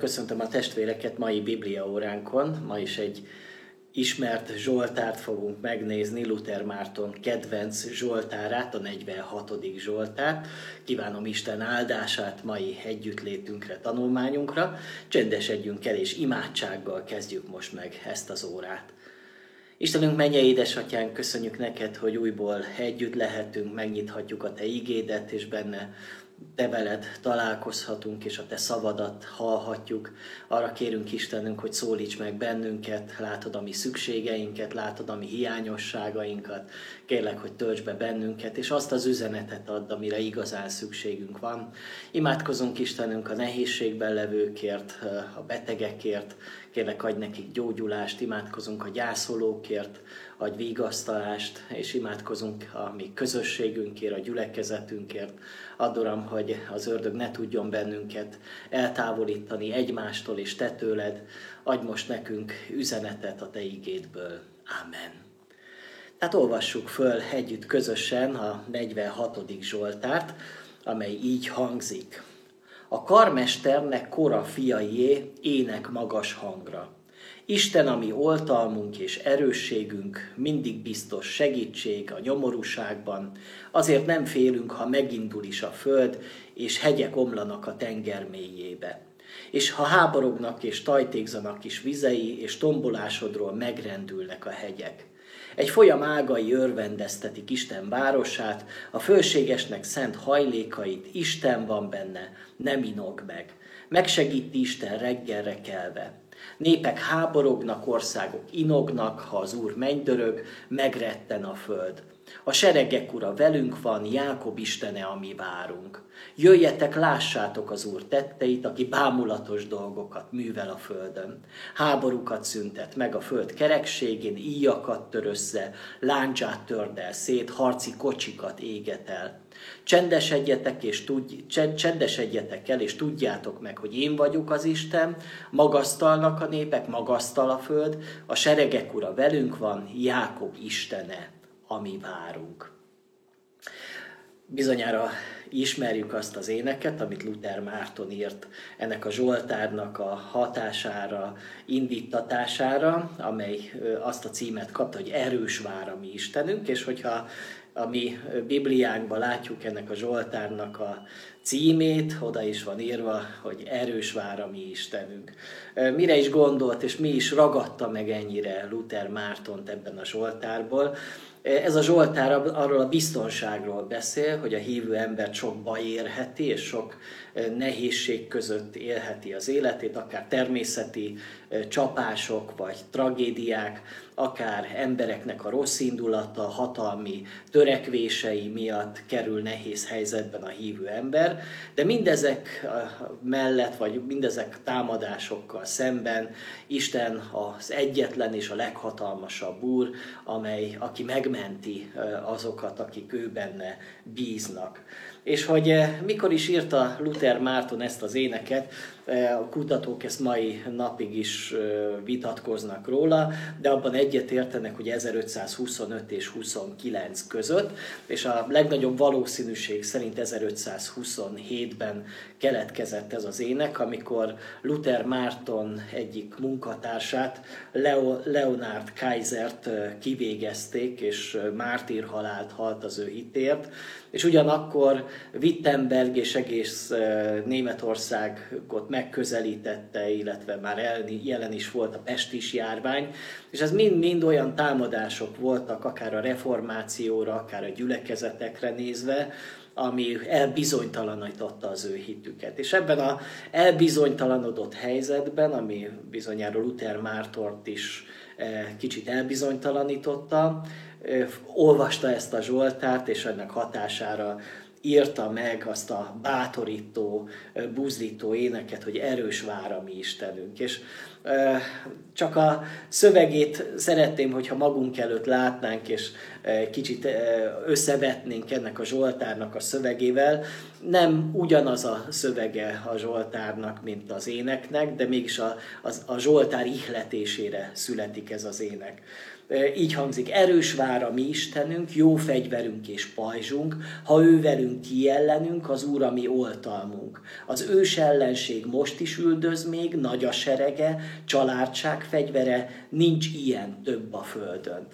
Köszöntöm a testvéreket mai Biblia óránkon. Ma is egy ismert Zsoltárt fogunk megnézni, Luther Márton kedvenc Zsoltárát, a 46. Zsoltárt. Kívánom Isten áldását mai együttlétünkre, tanulmányunkra. Csendesedjünk el és imádsággal kezdjük most meg ezt az órát. Istenünk, menje édesatyánk, köszönjük neked, hogy újból együtt lehetünk, megnyithatjuk a te igédet, és benne te veled találkozhatunk, és a te szavadat hallhatjuk. Arra kérünk Istenünk, hogy szólíts meg bennünket, látod a mi szükségeinket, látod a mi hiányosságainkat. Kérlek, hogy tölts be bennünket, és azt az üzenetet add, amire igazán szükségünk van. Imádkozunk Istenünk a nehézségben levőkért, a betegekért, kérlek, adj nekik gyógyulást, imádkozunk a gyászolókért, adj vigasztalást, és imádkozunk a mi közösségünkért, a gyülekezetünkért. Add, hogy az ördög ne tudjon bennünket eltávolítani egymástól és te tőled. Adj most nekünk üzenetet a te igédből. Amen. Tehát olvassuk föl együtt közösen a 46. Zsoltárt, amely így hangzik. A karmesternek kora fiaié ének magas hangra. Isten, ami oltalmunk és erősségünk, mindig biztos segítség a nyomorúságban, azért nem félünk, ha megindul is a föld, és hegyek omlanak a tenger mélyébe. És ha háborognak és tajtékzanak is vizei, és tombolásodról megrendülnek a hegyek. Egy folyam ágai örvendeztetik Isten városát, a fölségesnek szent hajlékait, Isten van benne, nem inog meg. Megsegíti Isten reggelre kelve. Népek háborognak, országok inognak, ha az Úr mennydörög, megretten a föld. A seregek ura velünk van, Jákob Istene, ami várunk. Jöjjetek, lássátok az Úr tetteit, aki bámulatos dolgokat művel a földön. Háborúkat szüntet meg a föld kerekségén, íjakat tör össze, láncsát törd szét, harci kocsikat éget el. Csendesedjetek, és tudj, csendesedjetek el, és tudjátok meg, hogy én vagyok az Isten, magasztalnak a népek, magasztal a föld, a seregek ura velünk van, Jákob Istene, ami várunk. Bizonyára ismerjük azt az éneket, amit Luther Márton írt ennek a Zsoltárnak a hatására, indítatására, amely azt a címet kapta, hogy erős vár a mi Istenünk, és hogyha a mi Bibliánkban látjuk ennek a Zsoltárnak a címét, oda is van írva, hogy erős vár a mi Istenünk. Mire is gondolt, és mi is ragadta meg ennyire Luther Mártont ebben a Zsoltárból, ez a Zsoltár arról a biztonságról beszél, hogy a hívő ember sok baj érheti, és sok nehézség között élheti az életét, akár természeti csapások vagy tragédiák, akár embereknek a rossz indulata, hatalmi törekvései miatt kerül nehéz helyzetben a hívő ember, de mindezek mellett, vagy mindezek támadásokkal szemben Isten az egyetlen és a leghatalmasabb Úr, amely, aki megmenti azokat, akik ő benne bíznak. És hogy mikor is írta Luther Márton ezt az éneket, a kutatók ezt mai napig is vitatkoznak róla, de abban egyet értenek, hogy 1525 és 29 között, és a legnagyobb valószínűség szerint 1527-ben keletkezett ez az ének, amikor Luther Márton egyik munkatársát, Leo, Leonard Kaisert kivégezték, és mártírhalált halt az ő hitért, és ugyanakkor Wittenberg és egész Németországot megközelítette, illetve már jelen is volt a pestis járvány, és ez mind-mind olyan támadások voltak, akár a reformációra, akár a gyülekezetekre nézve, ami elbizonytalanította az ő hitüket. És ebben a elbizonytalanodott helyzetben, ami bizonyára Luther Mártort is kicsit elbizonytalanította, olvasta ezt a Zsoltárt, és ennek hatására írta meg azt a bátorító, buzdító éneket, hogy erős vár a mi Istenünk. És csak a szövegét szeretném, hogyha magunk előtt látnánk, és kicsit összevetnénk ennek a Zsoltárnak a szövegével. Nem ugyanaz a szövege a Zsoltárnak, mint az éneknek, de mégis a, a, a Zsoltár ihletésére születik ez az ének így hangzik, erős vár a mi Istenünk, jó fegyverünk és pajzsunk, ha ő velünk ellenünk, az Úr a mi oltalmunk. Az ős ellenség most is üldöz még, nagy a serege, családság fegyvere, nincs ilyen több a földön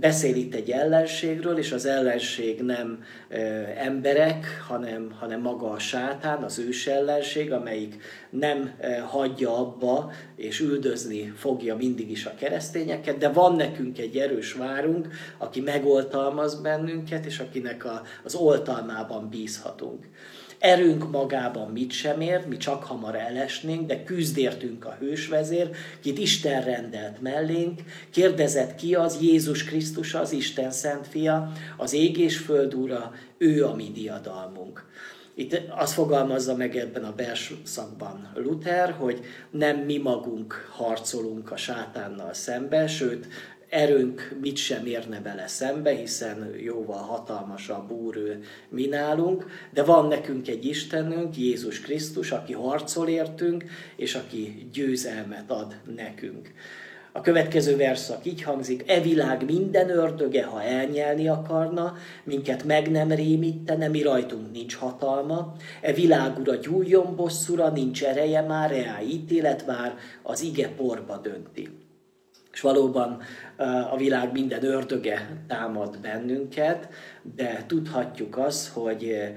beszél itt egy ellenségről, és az ellenség nem e, emberek, hanem, hanem maga a sátán, az ős ellenség, amelyik nem e, hagyja abba, és üldözni fogja mindig is a keresztényeket, de van nekünk egy erős várunk, aki megoltalmaz bennünket, és akinek a, az oltalmában bízhatunk. Erőnk magában mit sem ér, mi csak hamar elesnénk, de küzdértünk a hősvezér, kit Isten rendelt mellénk, kérdezett ki az Jézus Krisztus, az Isten szent fia, az ég és föld ura, ő a mi diadalmunk. Itt azt fogalmazza meg ebben a versszakban Luther, hogy nem mi magunk harcolunk a sátánnal szembe, sőt, erőnk mit sem érne vele szembe, hiszen jóval hatalmasabb úr ő mi nálunk, de van nekünk egy Istenünk, Jézus Krisztus, aki harcol értünk, és aki győzelmet ad nekünk. A következő verszak így hangzik, e világ minden ördöge, ha elnyelni akarna, minket meg nem rémítene, mi rajtunk nincs hatalma, e világ ura gyújjon bosszúra, nincs ereje már, reá ítélet vár, az ige porba dönti. És valóban a világ minden ördöge támad bennünket, de tudhatjuk azt, hogy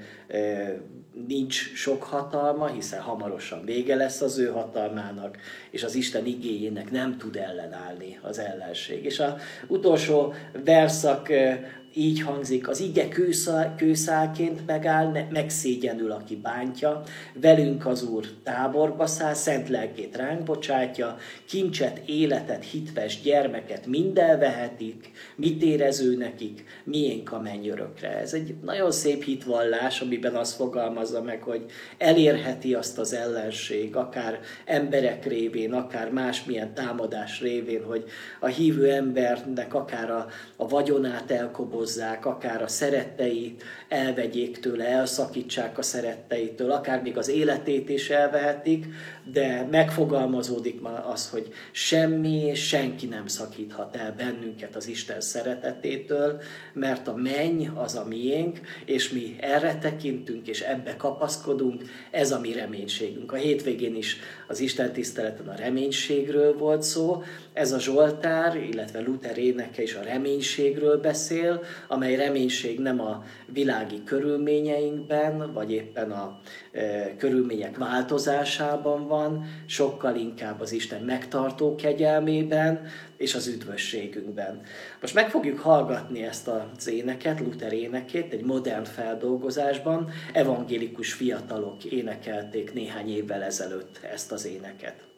nincs sok hatalma, hiszen hamarosan vége lesz az ő hatalmának, és az Isten igényének nem tud ellenállni az ellenség. És a utolsó verszak így hangzik, az ige kőszálként megáll, megszégyenül, aki bántja, velünk az Úr táborba száll, szent lelkét ránk bocsátja, kincset, életet, hitves gyermeket mind elvehetik, mit érező nekik, miénk a mennyörökre. Ez egy nagyon szép hitvallás, amiben azt fogalmazza meg, hogy elérheti azt az ellenség, akár emberek révén, akár másmilyen támadás révén, hogy a hívő embernek akár a, a vagyonát elkoboz, elhozzák, akár a szeretteit elvegyék tőle, elszakítsák a szeretteitől, akár még az életét is elvehetik, de megfogalmazódik ma az, hogy semmi senki nem szakíthat el bennünket az Isten szeretetétől, mert a menny az a miénk, és mi erre tekintünk, és ebbe kapaszkodunk, ez a mi reménységünk. A hétvégén is az Isten tiszteleten a reménységről volt szó, ez a Zsoltár, illetve Luther éneke is a reménységről beszél, amely reménység nem a világi körülményeinkben, vagy éppen a e, körülmények változásában van, sokkal inkább az Isten megtartó kegyelmében és az üdvösségünkben. Most meg fogjuk hallgatni ezt az éneket, Luther énekét, egy modern feldolgozásban. Evangélikus fiatalok énekelték néhány évvel ezelőtt ezt az éneket.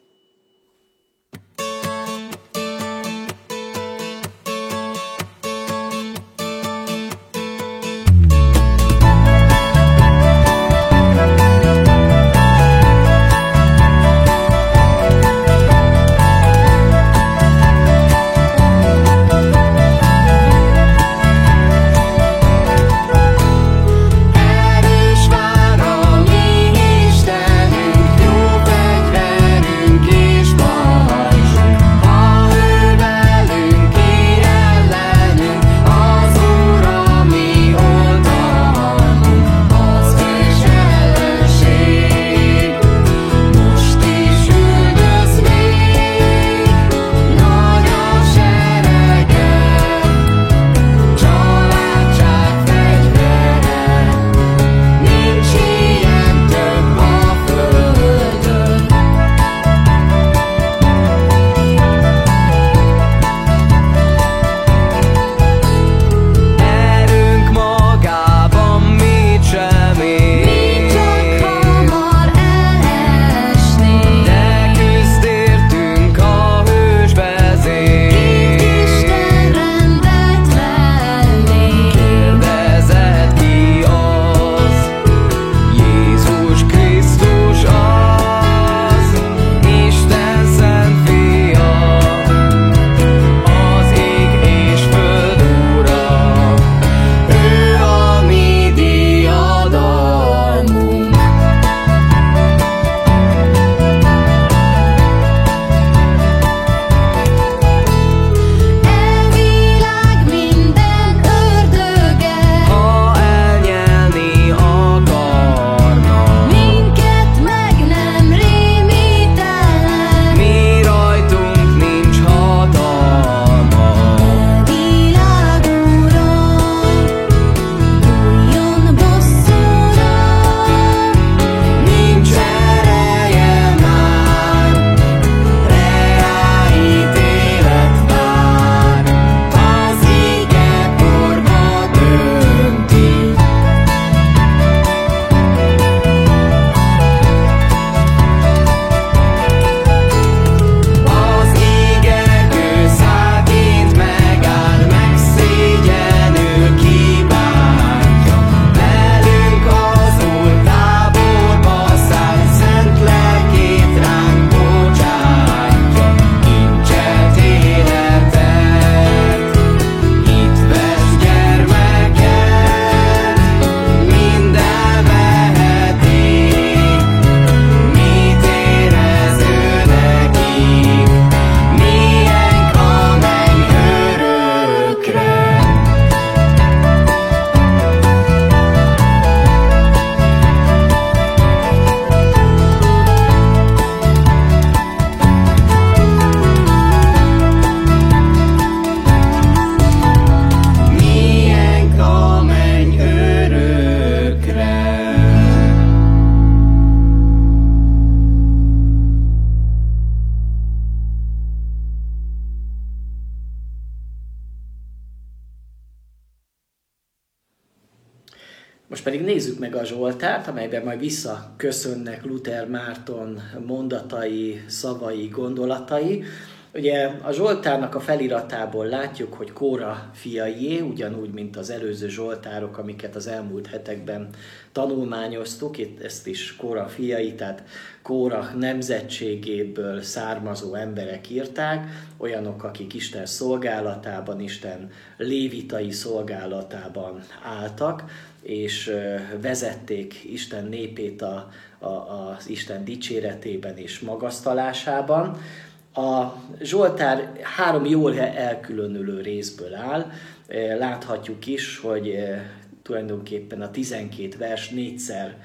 Visszaköszönnek Luther Márton mondatai, szavai, gondolatai. Ugye a Zsoltárnak a feliratából látjuk, hogy Kóra fiaié, ugyanúgy, mint az előző Zsoltárok, amiket az elmúlt hetekben tanulmányoztuk, itt ezt is Kóra fiai, tehát Kóra nemzetségéből származó emberek írták, olyanok, akik Isten szolgálatában, Isten lévitai szolgálatában álltak, és vezették Isten népét a, a, az Isten dicséretében és magasztalásában. A Zsoltár három jól elkülönülő részből áll. Láthatjuk is, hogy tulajdonképpen a 12 vers négyszer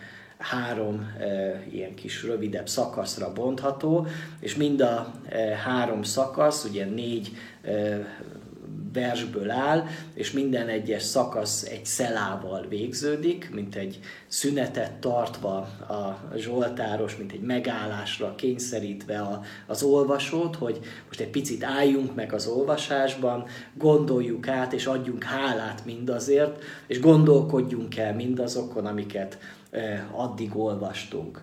három e, ilyen kis rövidebb szakaszra bontható, és mind a e, három szakasz, ugye négy e, versből áll, és minden egyes szakasz egy szelával végződik, mint egy szünetet tartva a Zsoltáros, mint egy megállásra kényszerítve a, az olvasót, hogy most egy picit álljunk meg az olvasásban, gondoljuk át, és adjunk hálát mindazért, és gondolkodjunk el mindazokon, amiket addig olvastunk.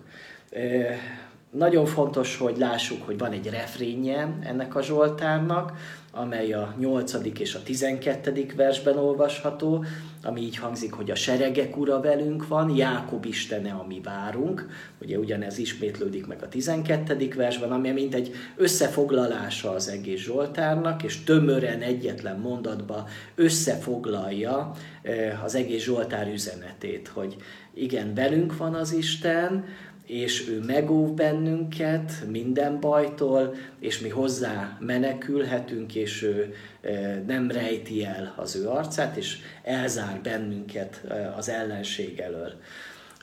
Nagyon fontos, hogy lássuk, hogy van egy refrénje ennek a Zsoltárnak, amely a 8. és a 12. versben olvasható, ami így hangzik, hogy a seregek ura velünk van, Jákob istene, ami várunk. Ugye ugyanez ismétlődik meg a 12. versben, ami mint egy összefoglalása az egész Zsoltárnak, és tömören egyetlen mondatba összefoglalja eh, az egész Zsoltár üzenetét, hogy igen, velünk van az Isten, és ő megóv bennünket minden bajtól, és mi hozzá menekülhetünk, és ő e, nem rejti el az ő arcát, és elzár bennünket e, az ellenség elől.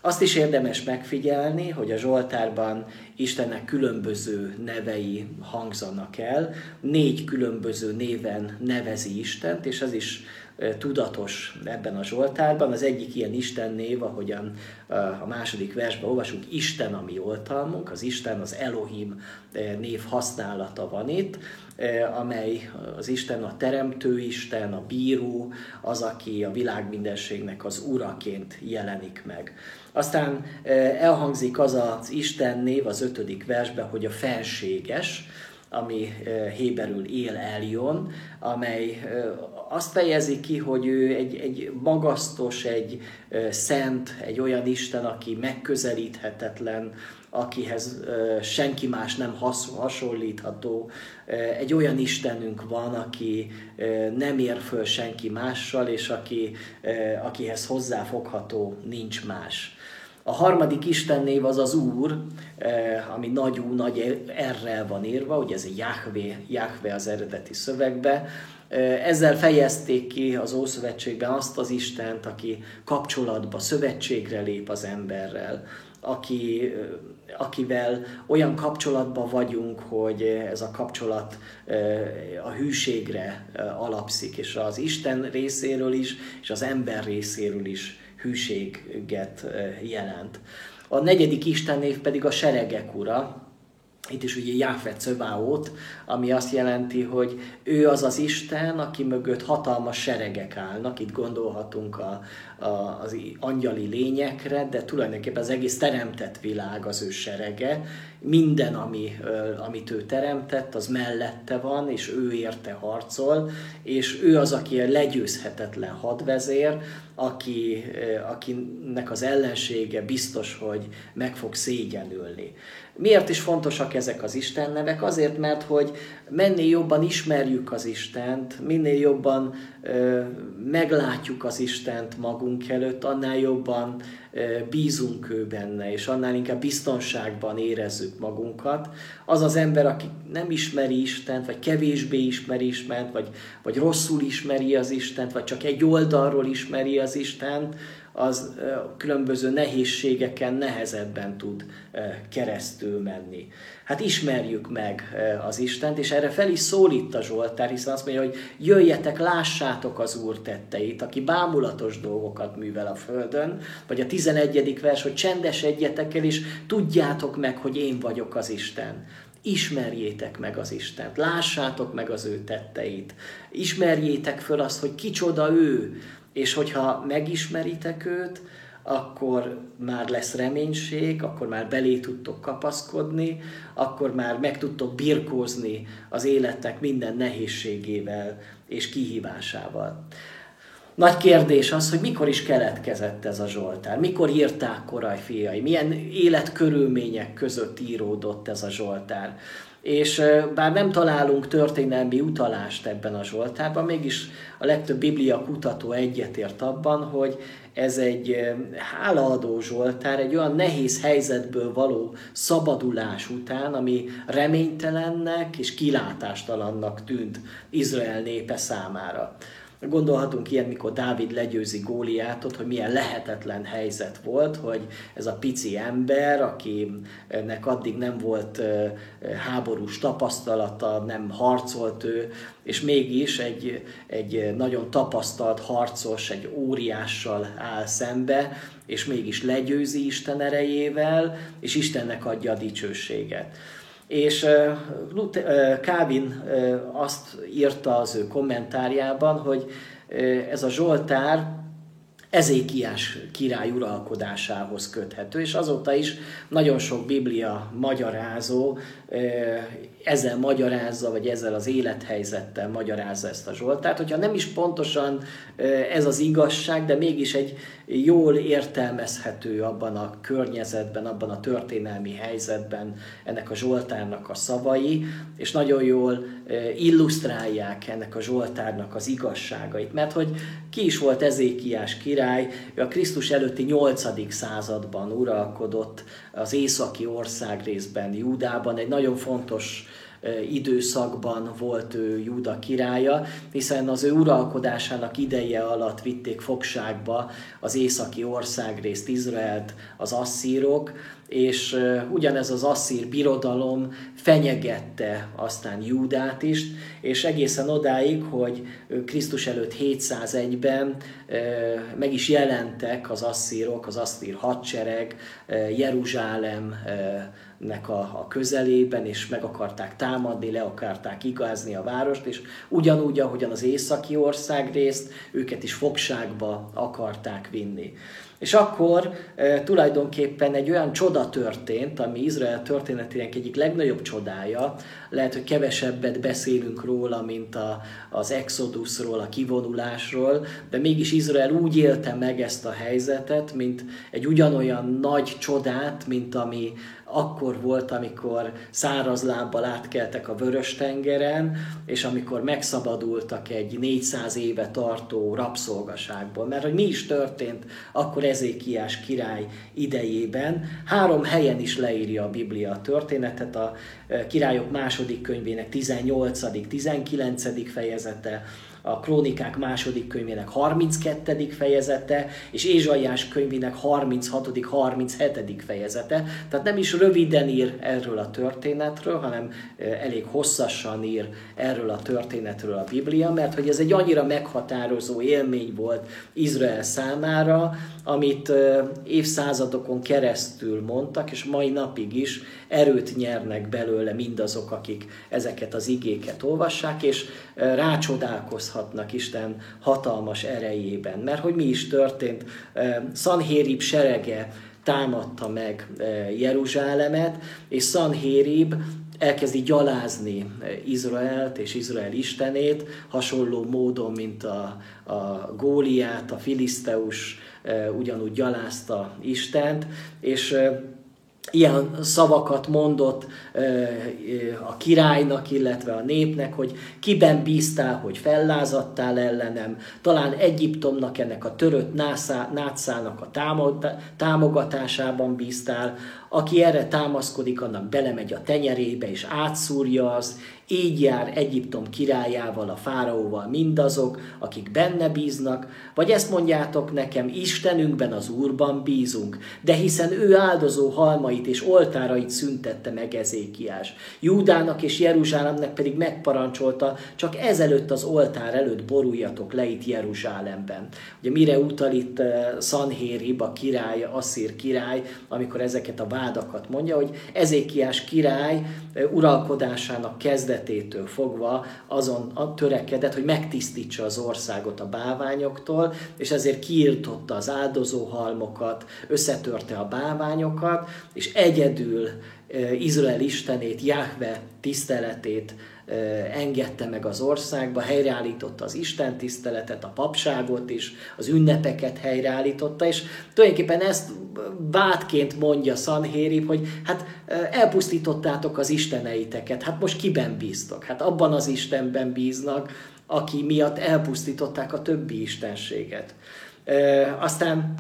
Azt is érdemes megfigyelni, hogy a Zsoltárban Istennek különböző nevei hangzanak el, négy különböző néven nevezi Istent, és ez is tudatos ebben a Zsoltárban. Az egyik ilyen Isten név, ahogyan a második versben olvasunk, Isten a mi oltalmunk, az Isten, az Elohim név használata van itt, amely az Isten a teremtő Isten, a bíró, az, aki a világ mindenségnek az uraként jelenik meg. Aztán elhangzik az az Isten név az ötödik versben, hogy a felséges, ami héberül él eljon, amely azt fejezi ki, hogy ő egy, egy magasztos, egy szent, egy olyan Isten, aki megközelíthetetlen, akihez senki más nem hasonlítható. Egy olyan Istenünk van, aki nem ér föl senki mással, és aki, akihez hozzáfogható nincs más. A harmadik Isten név az az Úr, ami nagy Ú, nagy errel van írva, ugye ez egy Jahve, Jahve az eredeti szövegbe, ezzel fejezték ki az Ószövetségben azt az Istent, aki kapcsolatba, szövetségre lép az emberrel, aki, akivel olyan kapcsolatban vagyunk, hogy ez a kapcsolat a hűségre alapszik, és az Isten részéről is, és az ember részéről is hűséget jelent. A negyedik istennév pedig a seregek ura, itt is ugye Jáfet Szöváót, ami azt jelenti, hogy ő az az Isten, aki mögött hatalmas seregek állnak, itt gondolhatunk a, az angyali lényekre, de tulajdonképpen az egész teremtett világ az ő serege, minden, ami, amit ő teremtett, az mellette van, és ő érte harcol, és ő az, aki a legyőzhetetlen hadvezér, aki, akinek az ellensége biztos, hogy meg fog szégyenülni. Miért is fontosak ezek az Isten nevek? Azért, mert hogy mennél jobban ismerjük az Istent, minél jobban ö, meglátjuk az Istent magunk előtt, annál jobban bízunk ő benne, és annál inkább biztonságban érezzük magunkat. Az az ember, aki nem ismeri Istent, vagy kevésbé ismeri Istent, vagy, vagy rosszul ismeri az Istent, vagy csak egy oldalról ismeri az Istent, az különböző nehézségeken nehezebben tud keresztül menni. Hát ismerjük meg az Istent, és erre fel is szólít a Zsoltár, hiszen azt mondja, hogy jöjjetek, lássátok az Úr tetteit, aki bámulatos dolgokat művel a földön, vagy a 11. vers, hogy csendesedjetek el, és tudjátok meg, hogy én vagyok az Isten ismerjétek meg az Istent, lássátok meg az ő tetteit, ismerjétek föl azt, hogy kicsoda ő, és hogyha megismeritek őt, akkor már lesz reménység, akkor már belé tudtok kapaszkodni, akkor már meg tudtok birkózni az életnek minden nehézségével és kihívásával. Nagy kérdés az, hogy mikor is keletkezett ez a Zsoltár, mikor írták korai fiai, milyen életkörülmények között íródott ez a Zsoltár. És bár nem találunk történelmi utalást ebben a Zsoltárban, mégis a legtöbb biblia kutató egyetért abban, hogy ez egy hálaadó Zsoltár, egy olyan nehéz helyzetből való szabadulás után, ami reménytelennek és kilátástalannak tűnt Izrael népe számára. Gondolhatunk ilyen, mikor Dávid legyőzi Góliátot, hogy milyen lehetetlen helyzet volt, hogy ez a pici ember, akinek addig nem volt háborús tapasztalata, nem harcolt ő, és mégis egy, egy nagyon tapasztalt harcos, egy óriással áll szembe, és mégis legyőzi Isten erejével, és Istennek adja a dicsőséget. És Kávin azt írta az ő kommentárjában, hogy ez a Zsoltár Ezékiás király uralkodásához köthető, és azóta is nagyon sok biblia magyarázó ezzel magyarázza, vagy ezzel az élethelyzettel magyarázza ezt a Zsoltárt, hogyha nem is pontosan ez az igazság, de mégis egy jól értelmezhető abban a környezetben, abban a történelmi helyzetben ennek a Zsoltárnak a szavai, és nagyon jól illusztrálják ennek a Zsoltárnak az igazságait. Mert hogy ki is volt Ezékiás király, ő a Krisztus előtti 8. században uralkodott az északi ország részben, Júdában, egy nagyon fontos időszakban volt ő Júda királya, hiszen az ő uralkodásának ideje alatt vitték fogságba az északi országrészt, Izraelt, az asszírok, és ugyanez az asszír birodalom fenyegette aztán Júdát is, és egészen odáig, hogy Krisztus előtt 701-ben meg is jelentek az asszírok, az asszír hadsereg Jeruzsálem nek a, a közelében, és meg akarták támadni, le akarták igázni a várost, és ugyanúgy, ahogyan az északi ország részt, őket is fogságba akarták vinni. És akkor e, tulajdonképpen egy olyan csoda történt, ami Izrael történetének egyik legnagyobb csodája, lehet, hogy kevesebbet beszélünk róla, mint a, az exodusról, a kivonulásról, de mégis Izrael úgy élte meg ezt a helyzetet, mint egy ugyanolyan nagy csodát, mint ami akkor volt, amikor száraz lábbal átkeltek a Vörös-tengeren, és amikor megszabadultak egy 400 éve tartó rabszolgaságból. Mert hogy mi is történt akkor Ezékiás király idejében, három helyen is leírja a Biblia a történetet, a e, királyok második könyvének 18. 19. fejezete, a Krónikák második könyvének 32. fejezete, és Ézsaiás könyvének 36. 37. fejezete. Tehát nem is röviden ír erről a történetről, hanem elég hosszasan ír erről a történetről a Biblia, mert hogy ez egy annyira meghatározó élmény volt Izrael számára, amit évszázadokon keresztül mondtak, és mai napig is erőt nyernek belőle mindazok, akik ezeket az igéket olvassák, és rácsodálkozhatnak Isten hatalmas erejében. Mert hogy mi is történt, Sanhérib serege támadta meg Jeruzsálemet, és Sanhérib elkezdi gyalázni Izraelt és Izrael istenét, hasonló módon, mint a, a Góliát, a Filiszteus ugyanúgy gyalázta Istent, és ilyen szavakat mondott a királynak, illetve a népnek, hogy kiben bíztál, hogy fellázadtál ellenem, talán Egyiptomnak, ennek a törött nátszának a támogatásában bíztál, aki erre támaszkodik, annak belemegy a tenyerébe és átszúrja az, így jár Egyiptom királyával, a fáraóval mindazok, akik benne bíznak, vagy ezt mondjátok nekem, Istenünkben, az Úrban bízunk, de hiszen ő áldozó halmait és oltárait szüntette meg Ezékiás. Júdának és Jeruzsálemnek pedig megparancsolta, csak ezelőtt az oltár előtt boruljatok le itt Jeruzsálemben. Ugye mire utal itt uh, Sanhérib, a király, Asszír király, amikor ezeket a vádakat mondja, hogy Ezékiás király uralkodásának kezdetétől fogva azon törekedett, hogy megtisztítsa az országot a bálványoktól, és ezért kiirtotta az áldozóhalmokat, összetörte a bálványokat, és egyedül Izrael istenét, Jahve tiszteletét engedte meg az országba, helyreállította az Isten tiszteletet, a papságot is, az ünnepeket helyreállította, és tulajdonképpen ezt vádként mondja Sanhérib, hogy hát elpusztítottátok az isteneiteket, hát most kiben bíztok? Hát abban az Istenben bíznak, aki miatt elpusztították a többi istenséget. Aztán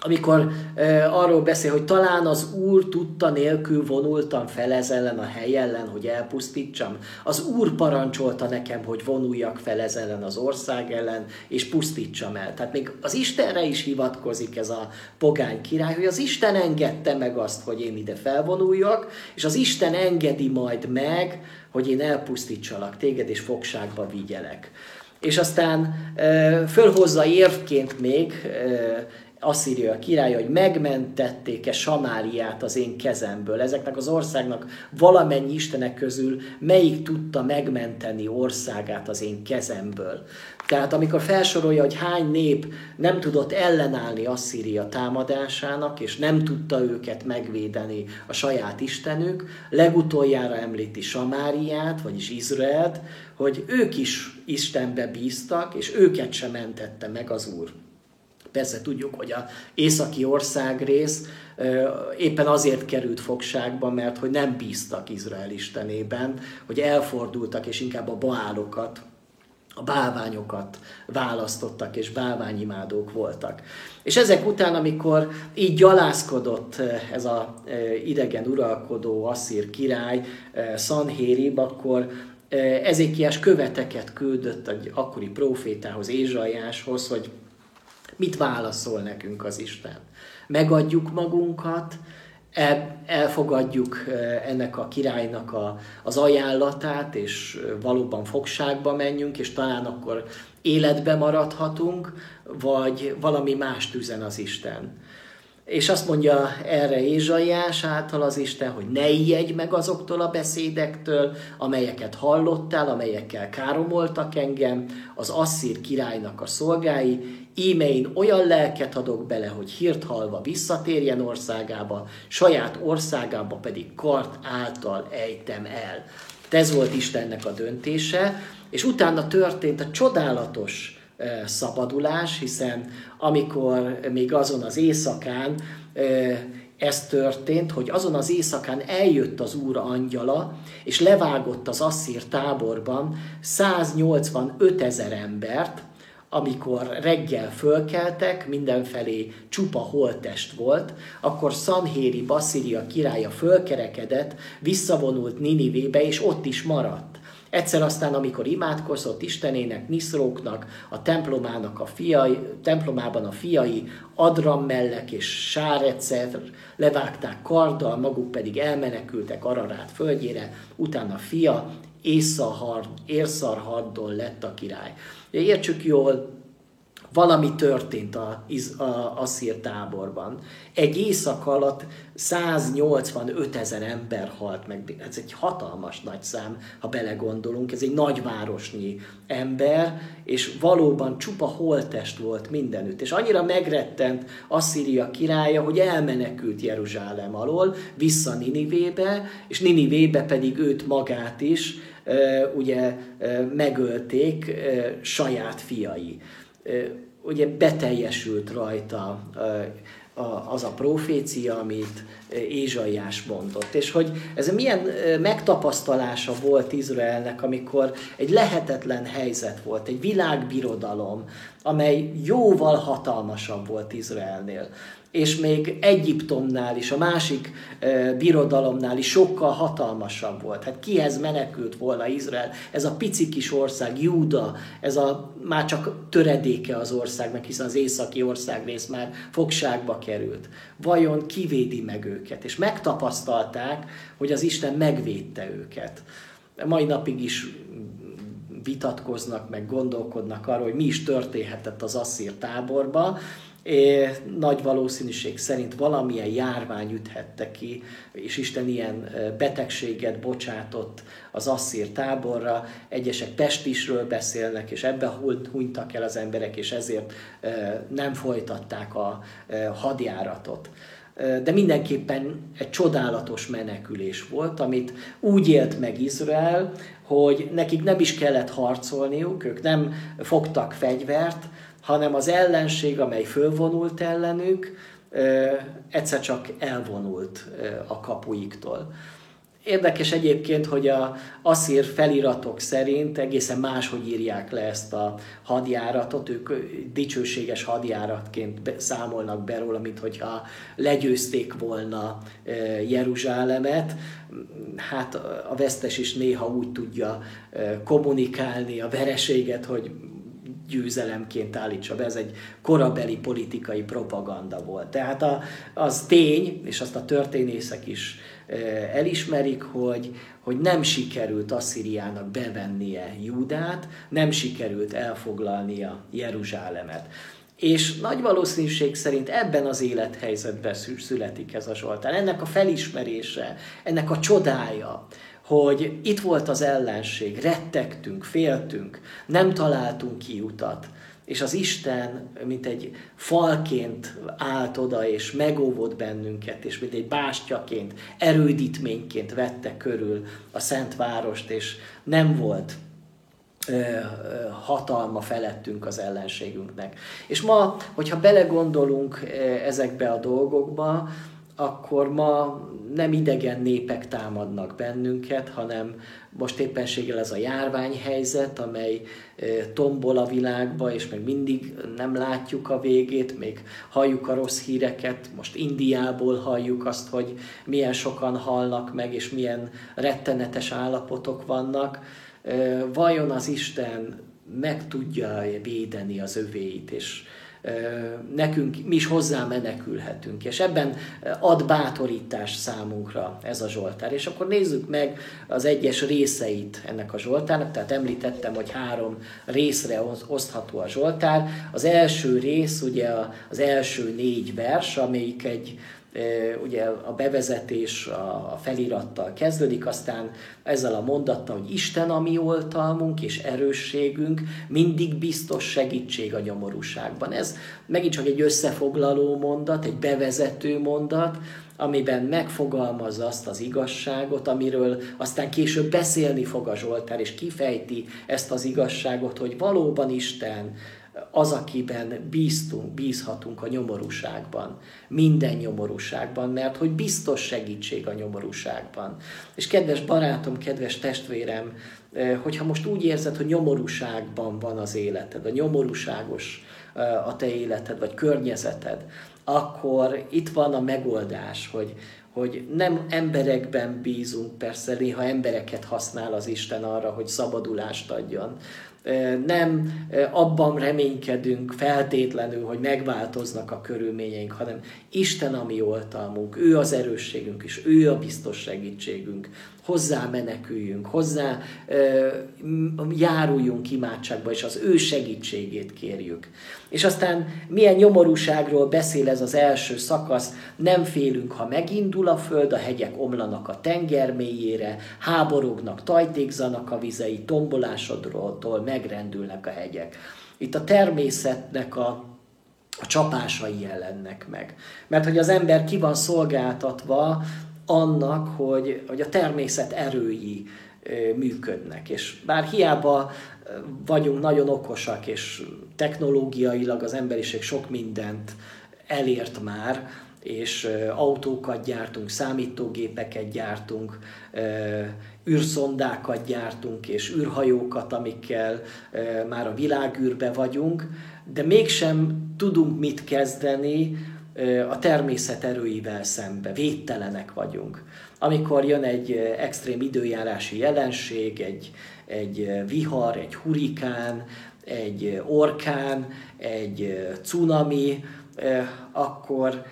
amikor e, arról beszél, hogy talán az Úr tudta nélkül vonultam fel ez ellen a hely ellen, hogy elpusztítsam. Az Úr parancsolta nekem, hogy vonuljak fel ez ellen az ország ellen, és pusztítsam el. Tehát még az Istenre is hivatkozik ez a pogány király, hogy az Isten engedte meg azt, hogy én ide felvonuljak, és az Isten engedi majd meg, hogy én elpusztítsalak téged, és fogságba vigyelek. És aztán e, fölhozza érvként még e, Asszíria király, hogy megmentették-e Samáriát az én kezemből. Ezeknek az országnak valamennyi istenek közül melyik tudta megmenteni országát az én kezemből. Tehát amikor felsorolja, hogy hány nép nem tudott ellenállni Asszíria támadásának, és nem tudta őket megvédeni a saját istenük, legutoljára említi Samáriát, vagyis Izraelt, hogy ők is Istenbe bíztak, és őket sem mentette meg az Úr. Persze tudjuk, hogy a északi országrész éppen azért került fogságba, mert hogy nem bíztak Izrael istenében, hogy elfordultak és inkább a baálokat, a bálványokat választottak, és bálványimádók voltak. És ezek után, amikor így gyalászkodott ez a idegen uralkodó asszír király, Sanhérib, akkor Ezékiás követeket küldött egy akkori profétához, Ézsaiáshoz, hogy Mit válaszol nekünk az Isten? Megadjuk magunkat, elfogadjuk ennek a királynak a, az ajánlatát, és valóban fogságba menjünk, és talán akkor életbe maradhatunk, vagy valami más üzen az Isten. És azt mondja erre Ézsaiás által az Isten, hogy ne ijedj meg azoktól a beszédektől, amelyeket hallottál, amelyekkel káromoltak engem, az asszír királynak a szolgái, íme én olyan lelket adok bele, hogy hírt halva visszatérjen országába, saját országába pedig kart által ejtem el. Ez volt Istennek a döntése, és utána történt a csodálatos szabadulás, hiszen amikor még azon az éjszakán ez történt, hogy azon az éjszakán eljött az Úr angyala, és levágott az asszír táborban 185 ezer embert, amikor reggel fölkeltek, mindenfelé csupa holtest volt, akkor Szanhéri Basszíria királya fölkerekedett, visszavonult Ninivébe, és ott is maradt. Egyszer aztán, amikor imádkozott Istenének, Niszróknak, a templomának a fiai, templomában a fiai, Adrammellek és Sárecet levágták karddal, maguk pedig elmenekültek Ararát földjére, utána fia Észarhardon lett a király. Értsük jól, valami történt a, a Asszír táborban. Egy éjszaka alatt 185 ezer ember halt meg. Ez egy hatalmas nagy szám, ha belegondolunk. Ez egy nagyvárosnyi ember, és valóban csupa holtest volt mindenütt. És annyira megrettent Asszíria királya, hogy elmenekült Jeruzsálem alól, vissza Ninivébe, és Ninivébe pedig őt magát is ugye megölték saját fiai ugye beteljesült rajta az a profécia, amit Ézsaiás mondott. És hogy ez milyen megtapasztalása volt Izraelnek, amikor egy lehetetlen helyzet volt, egy világbirodalom, amely jóval hatalmasabb volt Izraelnél és még Egyiptomnál is, a másik e, birodalomnál is sokkal hatalmasabb volt. Hát kihez menekült volna Izrael? Ez a pici kis ország, Júda, ez a már csak töredéke az országnak, hiszen az északi országrész már fogságba került. Vajon kivédi meg őket? És megtapasztalták, hogy az Isten megvédte őket. Mai napig is vitatkoznak, meg gondolkodnak arról, hogy mi is történhetett az asszír táborba, nagy valószínűség szerint valamilyen járvány üthette ki, és Isten ilyen betegséget bocsátott az asszír táborra. Egyesek pestisről beszélnek, és ebbe hunytak el az emberek, és ezért nem folytatták a hadjáratot de mindenképpen egy csodálatos menekülés volt, amit úgy élt meg Izrael, hogy nekik nem is kellett harcolniuk, ők nem fogtak fegyvert, hanem az ellenség, amely fölvonult ellenük, egyszer csak elvonult a kapuiktól. Érdekes egyébként, hogy a asszír feliratok szerint egészen máshogy írják le ezt a hadjáratot, ők dicsőséges hadjáratként számolnak be róla, mint hogyha legyőzték volna Jeruzsálemet. Hát a vesztes is néha úgy tudja kommunikálni a vereséget, hogy győzelemként állítsa be, ez egy korabeli politikai propaganda volt. Tehát a, az tény, és azt a történészek is elismerik, hogy, hogy nem sikerült Asszíriának bevennie Júdát, nem sikerült elfoglalnia Jeruzsálemet. És nagy valószínűség szerint ebben az élethelyzetben születik ez a Zsoltár. Ennek a felismerése, ennek a csodája, hogy itt volt az ellenség, rettegtünk, féltünk, nem találtunk kiutat, és az Isten, mint egy falként állt oda, és megóvott bennünket, és mint egy bástyaként, erődítményként vette körül a Szent Várost, és nem volt hatalma felettünk az ellenségünknek. És ma, hogyha belegondolunk ezekbe a dolgokba, akkor ma nem idegen népek támadnak bennünket, hanem most éppenséggel ez a járványhelyzet, amely tombol a világba, és még mindig nem látjuk a végét, még halljuk a rossz híreket, most Indiából halljuk azt, hogy milyen sokan halnak meg, és milyen rettenetes állapotok vannak. Vajon az Isten meg tudja védeni az övéit, és nekünk, mi is hozzá menekülhetünk. És ebben ad bátorítás számunkra ez a Zsoltár. És akkor nézzük meg az egyes részeit ennek a Zsoltárnak. Tehát említettem, hogy három részre osztható a Zsoltár. Az első rész ugye az első négy vers, amelyik egy ugye a bevezetés a felirattal kezdődik, aztán ezzel a mondattal, hogy Isten a mi oltalmunk és erősségünk, mindig biztos segítség a nyomorúságban. Ez megint csak egy összefoglaló mondat, egy bevezető mondat, amiben megfogalmazza azt az igazságot, amiről aztán később beszélni fog a Zsoltár, és kifejti ezt az igazságot, hogy valóban Isten az, akiben bíztunk, bízhatunk a nyomorúságban, minden nyomorúságban, mert hogy biztos segítség a nyomorúságban. És kedves barátom, kedves testvérem, eh, hogyha most úgy érzed, hogy nyomorúságban van az életed, a nyomorúságos eh, a te életed, vagy környezeted, akkor itt van a megoldás, hogy, hogy nem emberekben bízunk, persze néha embereket használ az Isten arra, hogy szabadulást adjon, nem abban reménykedünk feltétlenül, hogy megváltoznak a körülményeink, hanem Isten a mi oltalmunk, ő az erősségünk, és ő a biztos segítségünk. Hozzá meneküljünk, hozzá járuljunk imádságba, és az ő segítségét kérjük. És aztán milyen nyomorúságról beszél ez az első szakasz, nem félünk, ha megindul a föld, a hegyek omlanak a tenger mélyére, háborognak, tajtékzanak a vizei, tombolásodról megrendülnek a hegyek. Itt a természetnek a, a csapásai jelennek meg. Mert hogy az ember ki van szolgáltatva annak, hogy, hogy a természet erői működnek. És bár hiába vagyunk nagyon okosak, és technológiailag az emberiség sok mindent elért már, és autókat gyártunk, számítógépeket gyártunk, űrszondákat gyártunk, és űrhajókat, amikkel már a világűrbe vagyunk, de mégsem tudunk mit kezdeni a természet erőivel szembe, védtelenek vagyunk. Amikor jön egy extrém időjárási jelenség, egy, egy vihar, egy hurikán, egy orkán, egy cunami, akkor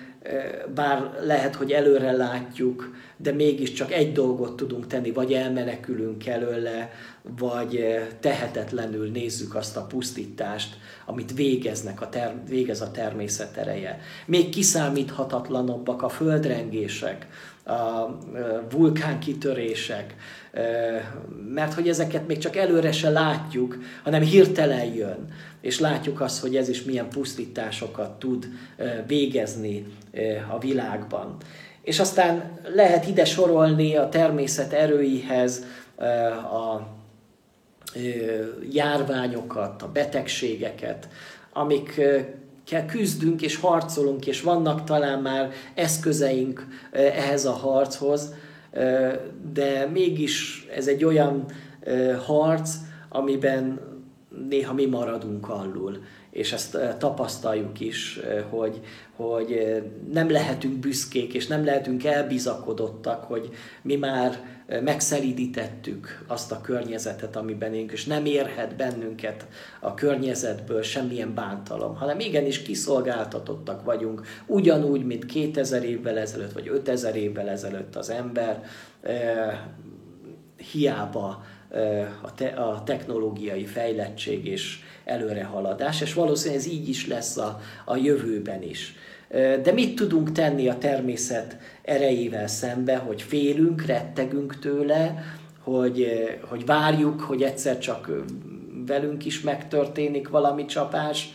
bár lehet, hogy előre látjuk, de mégiscsak egy dolgot tudunk tenni, vagy elmenekülünk előle, vagy tehetetlenül nézzük azt a pusztítást, amit végeznek a ter- végez a természet ereje. Még kiszámíthatatlanabbak a földrengések, a vulkánkitörések, mert hogy ezeket még csak előre se látjuk, hanem hirtelen jön, és látjuk azt, hogy ez is milyen pusztításokat tud végezni a világban. És aztán lehet ide sorolni a természet erőihez a járványokat, a betegségeket, amikkel küzdünk és harcolunk, és vannak talán már eszközeink ehhez a harchoz, de mégis ez egy olyan harc, amiben néha mi maradunk alul, és ezt tapasztaljuk is, hogy, hogy nem lehetünk büszkék, és nem lehetünk elbizakodottak, hogy mi már megszelidítettük azt a környezetet, amiben élünk, és nem érhet bennünket a környezetből semmilyen bántalom, hanem igenis kiszolgáltatottak vagyunk, ugyanúgy, mint 2000 évvel ezelőtt, vagy 5000 évvel ezelőtt az ember, hiába a, a technológiai fejlettség és előrehaladás, és valószínűleg ez így is lesz a, a jövőben is. De mit tudunk tenni a természet erejével szembe, hogy félünk, rettegünk tőle, hogy, hogy várjuk, hogy egyszer csak velünk is megtörténik valami csapás,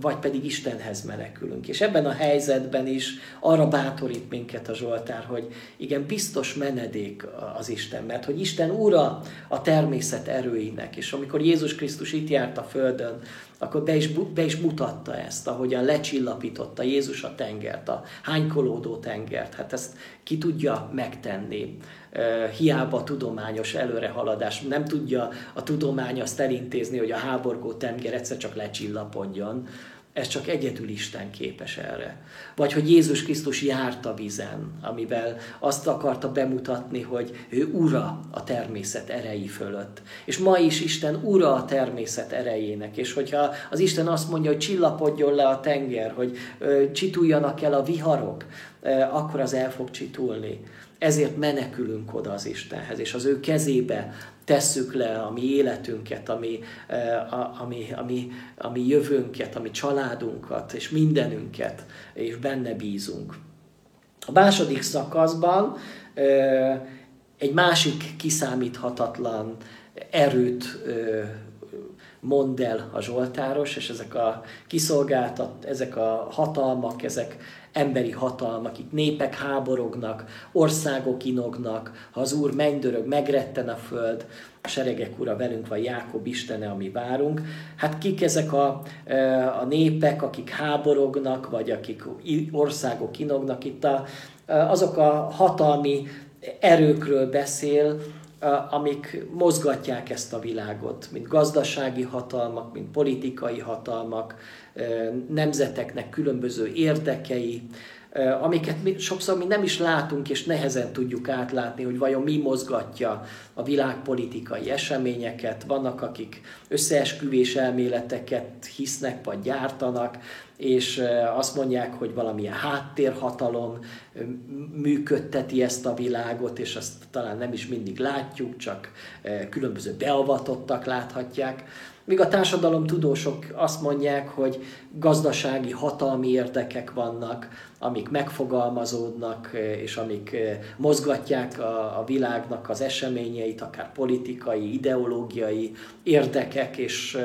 vagy pedig Istenhez menekülünk. És ebben a helyzetben is arra bátorít minket a Zsoltár, hogy igen, biztos menedék az Isten, mert hogy Isten ura a természet erőinek, és amikor Jézus Krisztus itt járt a földön, akkor be is, be is mutatta ezt, ahogyan lecsillapította Jézus a tengert, a hánykolódó tengert. Hát ezt ki tudja megtenni hiába tudományos előrehaladás. Nem tudja a tudomány azt elintézni, hogy a háborgó tenger egyszer csak lecsillapodjon. Ez csak egyedül Isten képes erre. Vagy hogy Jézus Krisztus járt a vizen, amivel azt akarta bemutatni, hogy ő ura a természet erei fölött. És ma is Isten ura a természet erejének. És hogyha az Isten azt mondja, hogy csillapodjon le a tenger, hogy csituljanak el a viharok, akkor az el fog csitulni. Ezért menekülünk oda az Istenhez, és az ő kezébe tesszük le a mi életünket, ami, eh, ami, ami, ami jövőnket, ami családunkat, és mindenünket, és benne bízunk. A második szakaszban eh, egy másik kiszámíthatatlan erőt eh, mond el a Zsoltáros, és ezek a kiszolgáltat, ezek a hatalmak, ezek emberi hatalmak, itt népek háborognak, országok inognak, ha az Úr mennydörög, megretten a föld, a seregek ura velünk van, Jákob Istene, ami várunk. Hát kik ezek a, a népek, akik háborognak, vagy akik országok inognak? Itt a, azok a hatalmi erőkről beszél, amik mozgatják ezt a világot, mint gazdasági hatalmak, mint politikai hatalmak, nemzeteknek különböző érdekei, amiket mi, sokszor mi nem is látunk, és nehezen tudjuk átlátni, hogy vajon mi mozgatja a világpolitikai eseményeket. Vannak, akik összeesküvés elméleteket hisznek vagy gyártanak, és azt mondják, hogy valamilyen háttérhatalom működteti ezt a világot, és azt talán nem is mindig látjuk, csak különböző beavatottak láthatják. Míg a társadalom tudósok azt mondják, hogy gazdasági, hatalmi érdekek vannak, amik megfogalmazódnak, és amik mozgatják a, világnak az eseményeit, akár politikai, ideológiai érdekek, és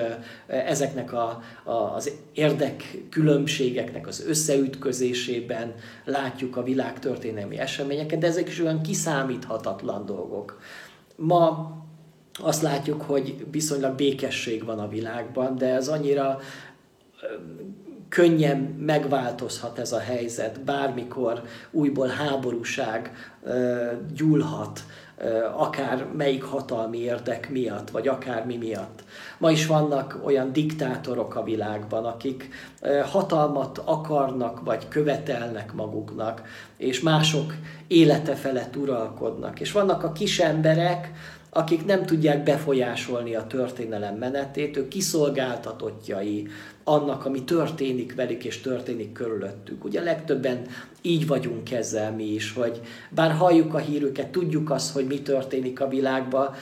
ezeknek a, a, az érdekkülönbségeknek az összeütközésében látjuk a világ történelmi eseményeket, de ezek is olyan kiszámíthatatlan dolgok. Ma azt látjuk, hogy viszonylag békesség van a világban, de ez annyira könnyen megváltozhat ez a helyzet, bármikor újból háborúság gyúlhat, akár melyik hatalmi érdek miatt, vagy akár mi miatt. Ma is vannak olyan diktátorok a világban, akik hatalmat akarnak, vagy követelnek maguknak, és mások élete felett uralkodnak. És vannak a kis emberek, akik nem tudják befolyásolni a történelem menetét, ők kiszolgáltatottjai annak, ami történik velük és történik körülöttük. Ugye legtöbben így vagyunk ezzel mi is, hogy bár halljuk a hírüket, tudjuk azt, hogy mi történik a világban,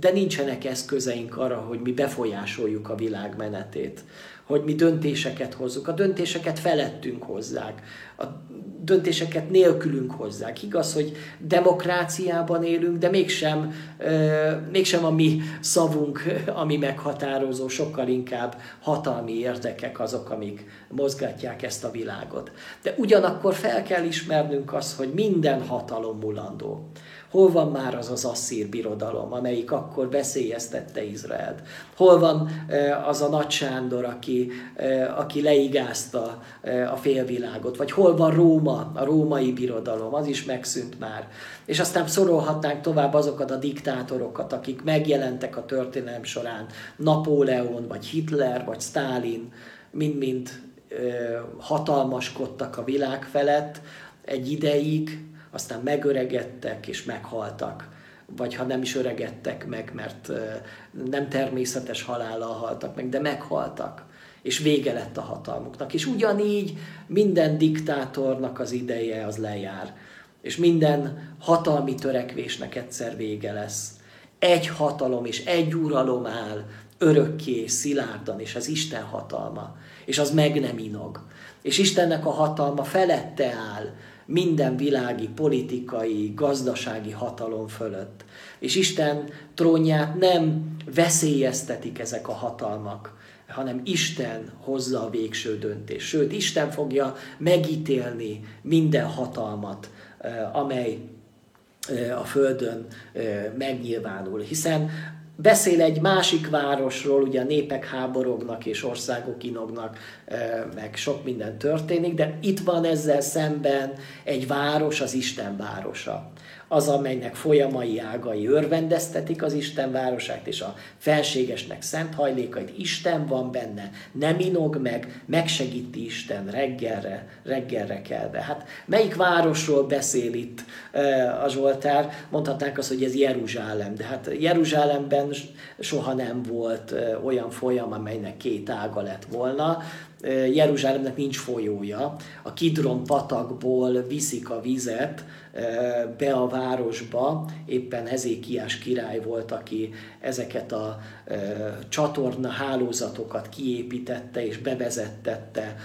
de nincsenek eszközeink arra, hogy mi befolyásoljuk a világ menetét hogy mi döntéseket hozzuk. A döntéseket felettünk hozzák, a döntéseket nélkülünk hozzák. Igaz, hogy demokráciában élünk, de mégsem, mégsem a mi szavunk, ami meghatározó, sokkal inkább hatalmi érdekek azok, amik mozgatják ezt a világot. De ugyanakkor fel kell ismernünk azt, hogy minden hatalom mulandó. Hol van már az az asszír birodalom, amelyik akkor veszélyeztette Izraelt? Hol van az a nagy Sándor, aki, aki leigázta a félvilágot? Vagy hol van Róma, a római birodalom? Az is megszűnt már. És aztán szorolhatnánk tovább azokat a diktátorokat, akik megjelentek a történelem során. Napóleon, vagy Hitler, vagy Stálin, mind-mind hatalmaskodtak a világ felett egy ideig, aztán megöregedtek és meghaltak. Vagy ha nem is öregedtek meg, mert nem természetes halállal haltak meg, de meghaltak. És vége lett a hatalmuknak. És ugyanígy minden diktátornak az ideje az lejár. És minden hatalmi törekvésnek egyszer vége lesz. Egy hatalom és egy uralom áll örökké, szilárdan, és az Isten hatalma. És az meg nem inog. És Istennek a hatalma felette áll, minden világi, politikai, gazdasági hatalom fölött. És Isten trónját nem veszélyeztetik ezek a hatalmak, hanem Isten hozza a végső döntést. Sőt, Isten fogja megítélni minden hatalmat, eh, amely eh, a Földön eh, megnyilvánul. Hiszen Beszél egy másik városról, ugye a népek háborognak és országok inognak, meg sok minden történik, de itt van ezzel szemben egy város, az Isten városa az, amelynek folyamai ágai örvendeztetik az Isten városát, és a felségesnek szent hajlékait. Isten van benne, nem inog meg, megsegíti Isten reggelre, reggelre kelve. Hát melyik városról beszél itt a Zsoltár? Mondhatnánk azt, hogy ez Jeruzsálem, de hát Jeruzsálemben soha nem volt olyan folyam, amelynek két ága lett volna. Jeruzsálemnek nincs folyója. A Kidron patakból viszik a vizet be a városba. Éppen Hezékiás király volt, aki ezeket a csatorna hálózatokat kiépítette és bevezettette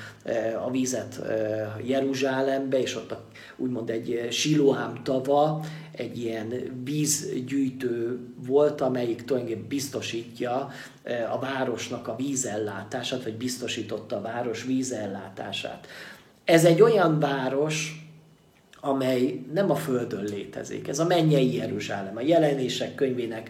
a vizet Jeruzsálembe, és ott a, úgymond egy Siloám tava, egy ilyen vízgyűjtő volt, amelyik tulajdonképpen biztosítja a városnak a vízellátását, vagy biztosította a város vízellátását. Ez egy olyan város, amely nem a Földön létezik. Ez a mennyei Jeruzsálem. A jelenések könyvének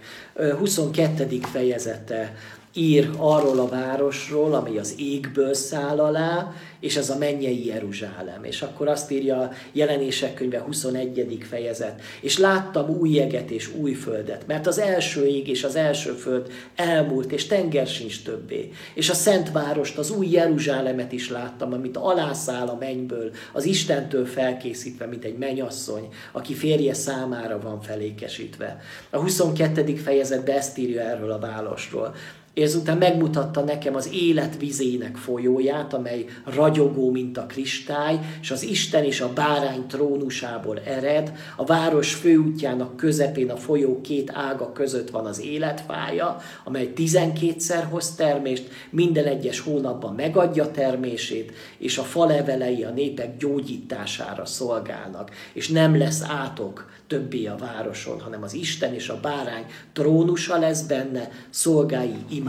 22. fejezete ír arról a városról, ami az égből száll alá, és ez a mennyei Jeruzsálem. És akkor azt írja a jelenések könyve 21. fejezet. És láttam új jeget és új földet, mert az első ég és az első föld elmúlt, és tenger sincs többé. És a szent várost, az új Jeruzsálemet is láttam, amit alászáll a mennyből, az Istentől felkészítve, mint egy mennyasszony, aki férje számára van felékesítve. A 22. fejezetben ezt írja erről a városról és ezután megmutatta nekem az élet vizének folyóját, amely ragyogó, mint a kristály, és az Isten és a bárány trónusából ered. A város főútjának közepén a folyó két ága között van az életfája, amely tizenkétszer hoz termést, minden egyes hónapban megadja termését, és a falevelei a népek gyógyítására szolgálnak, és nem lesz átok többé a városon, hanem az Isten és a bárány trónusa lesz benne, szolgái imádják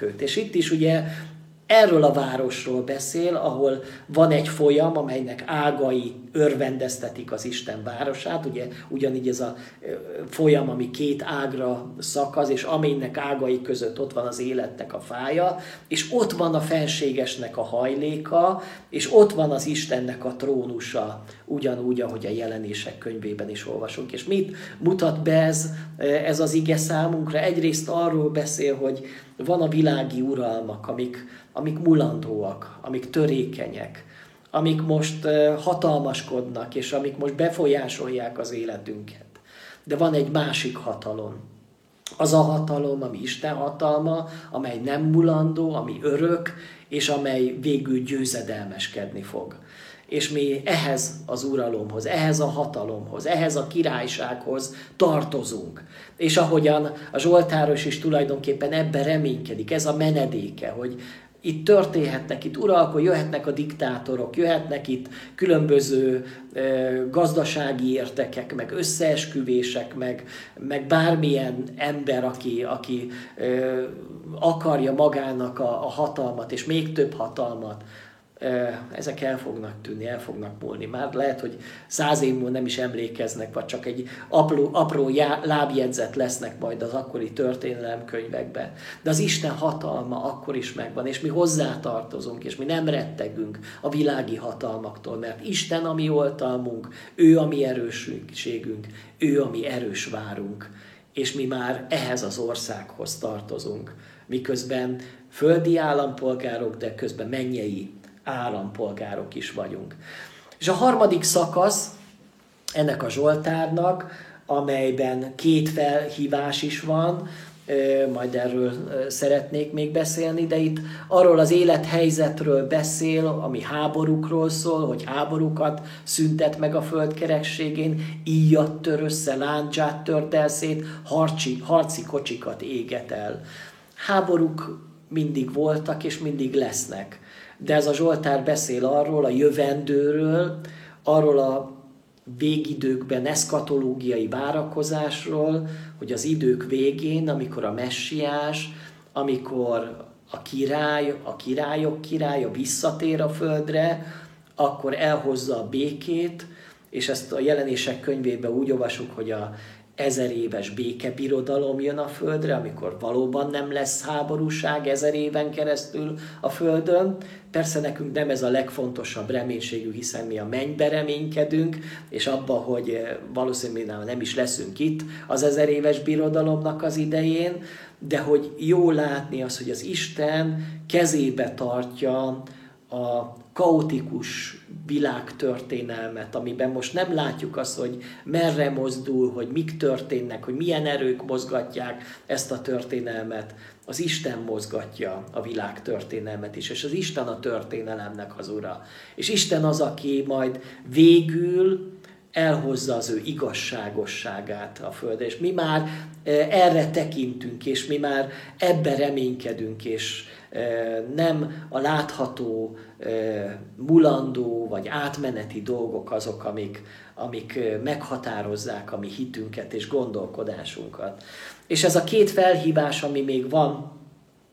őt. És itt is ugye erről a városról beszél, ahol van egy folyam, amelynek ágai örvendeztetik az Isten városát, ugye ugyanígy ez a folyam, ami két ágra szakaz, és amelynek ágai között ott van az életnek a fája, és ott van a fenségesnek a hajléka, és ott van az Istennek a trónusa, ugyanúgy, ahogy a jelenések könyvében is olvasunk. És mit mutat be ez, ez az ige számunkra? Egyrészt arról beszél, hogy van a világi uralmak, amik, amik mulandóak, amik törékenyek, amik most hatalmaskodnak, és amik most befolyásolják az életünket. De van egy másik hatalom. Az a hatalom, ami Isten hatalma, amely nem mulandó, ami örök, és amely végül győzedelmeskedni fog és mi ehhez az uralomhoz, ehhez a hatalomhoz, ehhez a királysághoz tartozunk. És ahogyan a Zsoltáros is tulajdonképpen ebbe reménykedik, ez a menedéke, hogy itt történhetnek, itt uralkó, jöhetnek a diktátorok, jöhetnek itt különböző e, gazdasági értekek, meg összeesküvések, meg, meg bármilyen ember, aki, aki e, akarja magának a, a hatalmat, és még több hatalmat, ezek el fognak tűnni, el fognak múlni. Már lehet, hogy száz év múlva nem is emlékeznek, vagy csak egy apró, apró já, lábjegyzet lesznek majd az akkori történelemkönyvekben. De az Isten hatalma akkor is megvan, és mi hozzátartozunk, és mi nem rettegünk a világi hatalmaktól, mert Isten a mi oltalmunk, ő a mi erősségünk, ő a mi erős várunk, és mi már ehhez az országhoz tartozunk, miközben földi állampolgárok, de közben mennyei állampolgárok is vagyunk. És a harmadik szakasz ennek a Zsoltárnak, amelyben két felhívás is van, majd erről szeretnék még beszélni, de itt arról az élethelyzetről beszél, ami háborúkról szól, hogy háborúkat szüntet meg a földkerekségén, íjat tör össze, láncsát tört el szét, harci, harci kocsikat éget el. Háborúk mindig voltak és mindig lesznek de ez a Zsoltár beszél arról, a jövendőről, arról a végidőkben eszkatológiai várakozásról, hogy az idők végén, amikor a messiás, amikor a király, a királyok királya visszatér a földre, akkor elhozza a békét, és ezt a jelenések könyvében úgy olvasjuk, hogy a ezer éves békebirodalom jön a földre, amikor valóban nem lesz háborúság ezer éven keresztül a földön. Persze nekünk nem ez a legfontosabb reménységű, hiszen mi a mennybe reménykedünk, és abba, hogy eh, valószínűleg nem is leszünk itt az ezer éves birodalomnak az idején, de hogy jó látni az, hogy az Isten kezébe tartja a kaotikus világtörténelmet, amiben most nem látjuk azt, hogy merre mozdul, hogy mik történnek, hogy milyen erők mozgatják ezt a történelmet. Az Isten mozgatja a világtörténelmet is, és az Isten a történelemnek az ura. És Isten az, aki majd végül elhozza az ő igazságosságát a Földre. És mi már eh, erre tekintünk, és mi már ebbe reménykedünk, és nem a látható, mulandó vagy átmeneti dolgok azok, amik, amik meghatározzák a mi hitünket és gondolkodásunkat. És ez a két felhívás, ami még van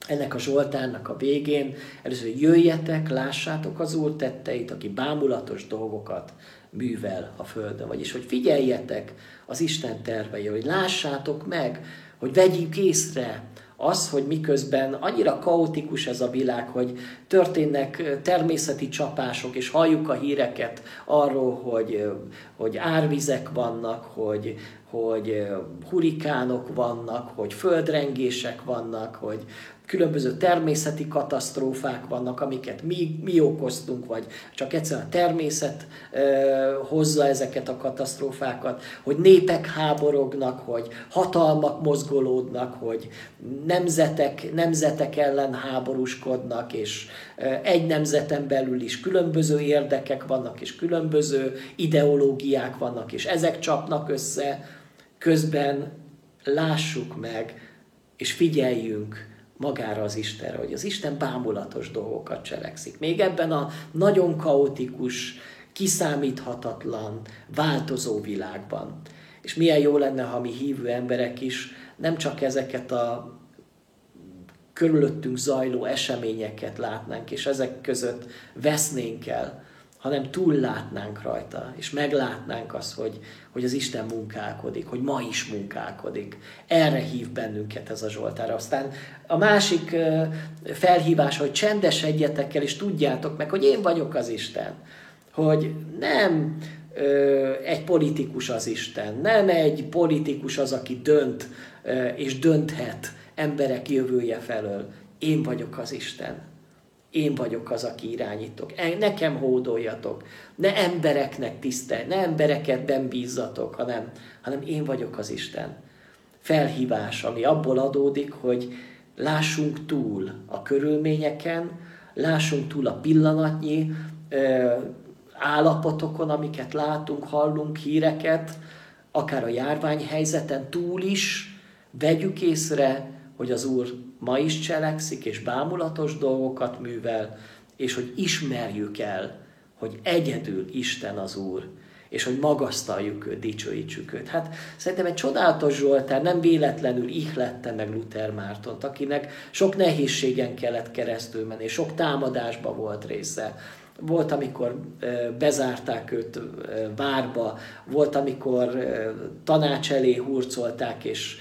ennek a Zsoltárnak a végén, először jöjjetek, lássátok az Úr tetteit, aki bámulatos dolgokat művel a Földön. Vagyis, hogy figyeljetek az Isten tervei, hogy lássátok meg, hogy vegyük észre az, hogy miközben annyira kaotikus ez a világ, hogy történnek természeti csapások, és halljuk a híreket arról, hogy, hogy árvizek vannak, hogy, hogy hurikánok vannak, hogy földrengések vannak, hogy különböző természeti katasztrófák vannak, amiket mi, mi okoztunk, vagy csak egyszerűen a természet e, hozza ezeket a katasztrófákat, hogy népek háborognak, hogy hatalmak mozgolódnak, hogy nemzetek, nemzetek ellen háborúskodnak, és e, egy nemzeten belül is különböző érdekek vannak, és különböző ideológiák vannak, és ezek csapnak össze, közben lássuk meg, és figyeljünk magára az Istenre, hogy az Isten bámulatos dolgokat cselekszik. Még ebben a nagyon kaotikus, kiszámíthatatlan, változó világban. És milyen jó lenne, ha mi hívő emberek is nem csak ezeket a körülöttünk zajló eseményeket látnánk, és ezek között vesznénk el, hanem túllátnánk rajta, és meglátnánk azt, hogy, hogy az Isten munkálkodik, hogy ma is munkálkodik. Erre hív bennünket ez a Zsoltár. Aztán a másik felhívás, hogy csendesedjetek el, és tudjátok meg, hogy én vagyok az Isten. Hogy nem egy politikus az Isten, nem egy politikus az, aki dönt és dönthet emberek jövője felől. Én vagyok az Isten én vagyok az, aki irányítok. Nekem hódoljatok. Ne embereknek tisztel, ne embereket bízzatok, hanem, hanem én vagyok az Isten. Felhívás, ami abból adódik, hogy lássunk túl a körülményeken, lássunk túl a pillanatnyi ö, állapotokon, amiket látunk, hallunk, híreket, akár a járványhelyzeten túl is, vegyük észre, hogy az Úr ma is cselekszik, és bámulatos dolgokat művel, és hogy ismerjük el, hogy egyedül Isten az Úr, és hogy magasztaljuk őt, dicsőítsük őt. Hát szerintem egy csodálatos Zsoltár nem véletlenül ihlette meg Luther Mártont, akinek sok nehézségen kellett keresztül menni, sok támadásba volt része. Volt, amikor bezárták őt várba, volt, amikor tanács elé hurcolták, és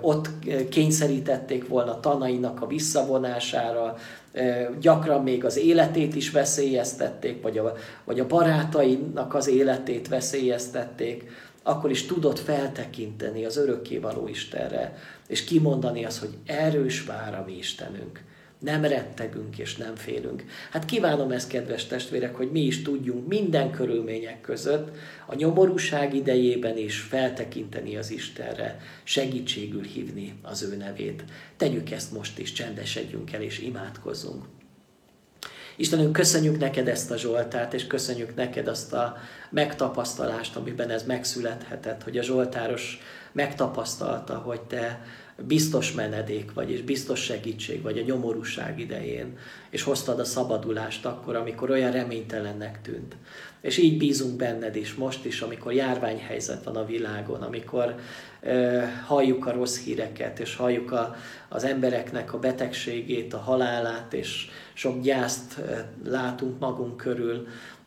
ott kényszerítették volna tanainak a visszavonására, gyakran még az életét is veszélyeztették, vagy a, vagy a barátainak az életét veszélyeztették, akkor is tudott feltekinteni az örökkévaló Istenre, és kimondani azt, hogy erős vár a mi Istenünk nem rettegünk és nem félünk. Hát kívánom ezt, kedves testvérek, hogy mi is tudjunk minden körülmények között a nyomorúság idejében is feltekinteni az Istenre, segítségül hívni az ő nevét. Tegyük ezt most is, csendesedjünk el és imádkozzunk. Istenünk, köszönjük neked ezt a Zsoltárt, és köszönjük neked azt a megtapasztalást, amiben ez megszülethetett, hogy a Zsoltáros megtapasztalta, hogy te biztos menedék vagy, és biztos segítség vagy a nyomorúság idején, és hoztad a szabadulást akkor, amikor olyan reménytelennek tűnt. És így bízunk benned is most is, amikor járványhelyzet van a világon, amikor uh, halljuk a rossz híreket, és halljuk a, az embereknek a betegségét, a halálát, és sok gyászt uh, látunk magunk körül,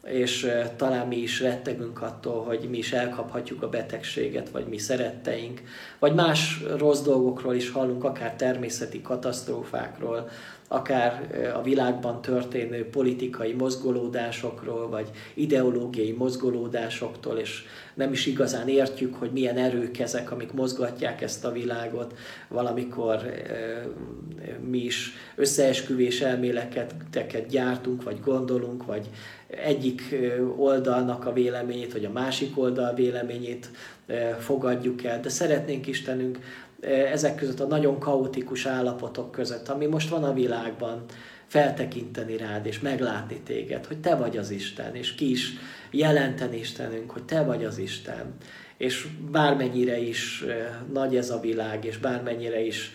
és talán mi is rettegünk attól, hogy mi is elkaphatjuk a betegséget, vagy mi szeretteink, vagy más rossz dolgokról is hallunk, akár természeti katasztrófákról, akár a világban történő politikai mozgolódásokról, vagy ideológiai mozgolódásoktól, és nem is igazán értjük, hogy milyen erők ezek, amik mozgatják ezt a világot. Valamikor mi is összeesküvés elméleteket gyártunk, vagy gondolunk, vagy egyik oldalnak a véleményét, vagy a másik oldal véleményét fogadjuk el, de szeretnénk Istenünk ezek között a nagyon kaotikus állapotok között, ami most van a világban, feltekinteni rád, és meglátni téged, hogy te vagy az Isten, és ki is jelenteni Istenünk, hogy te vagy az Isten. És bármennyire is nagy ez a világ, és bármennyire is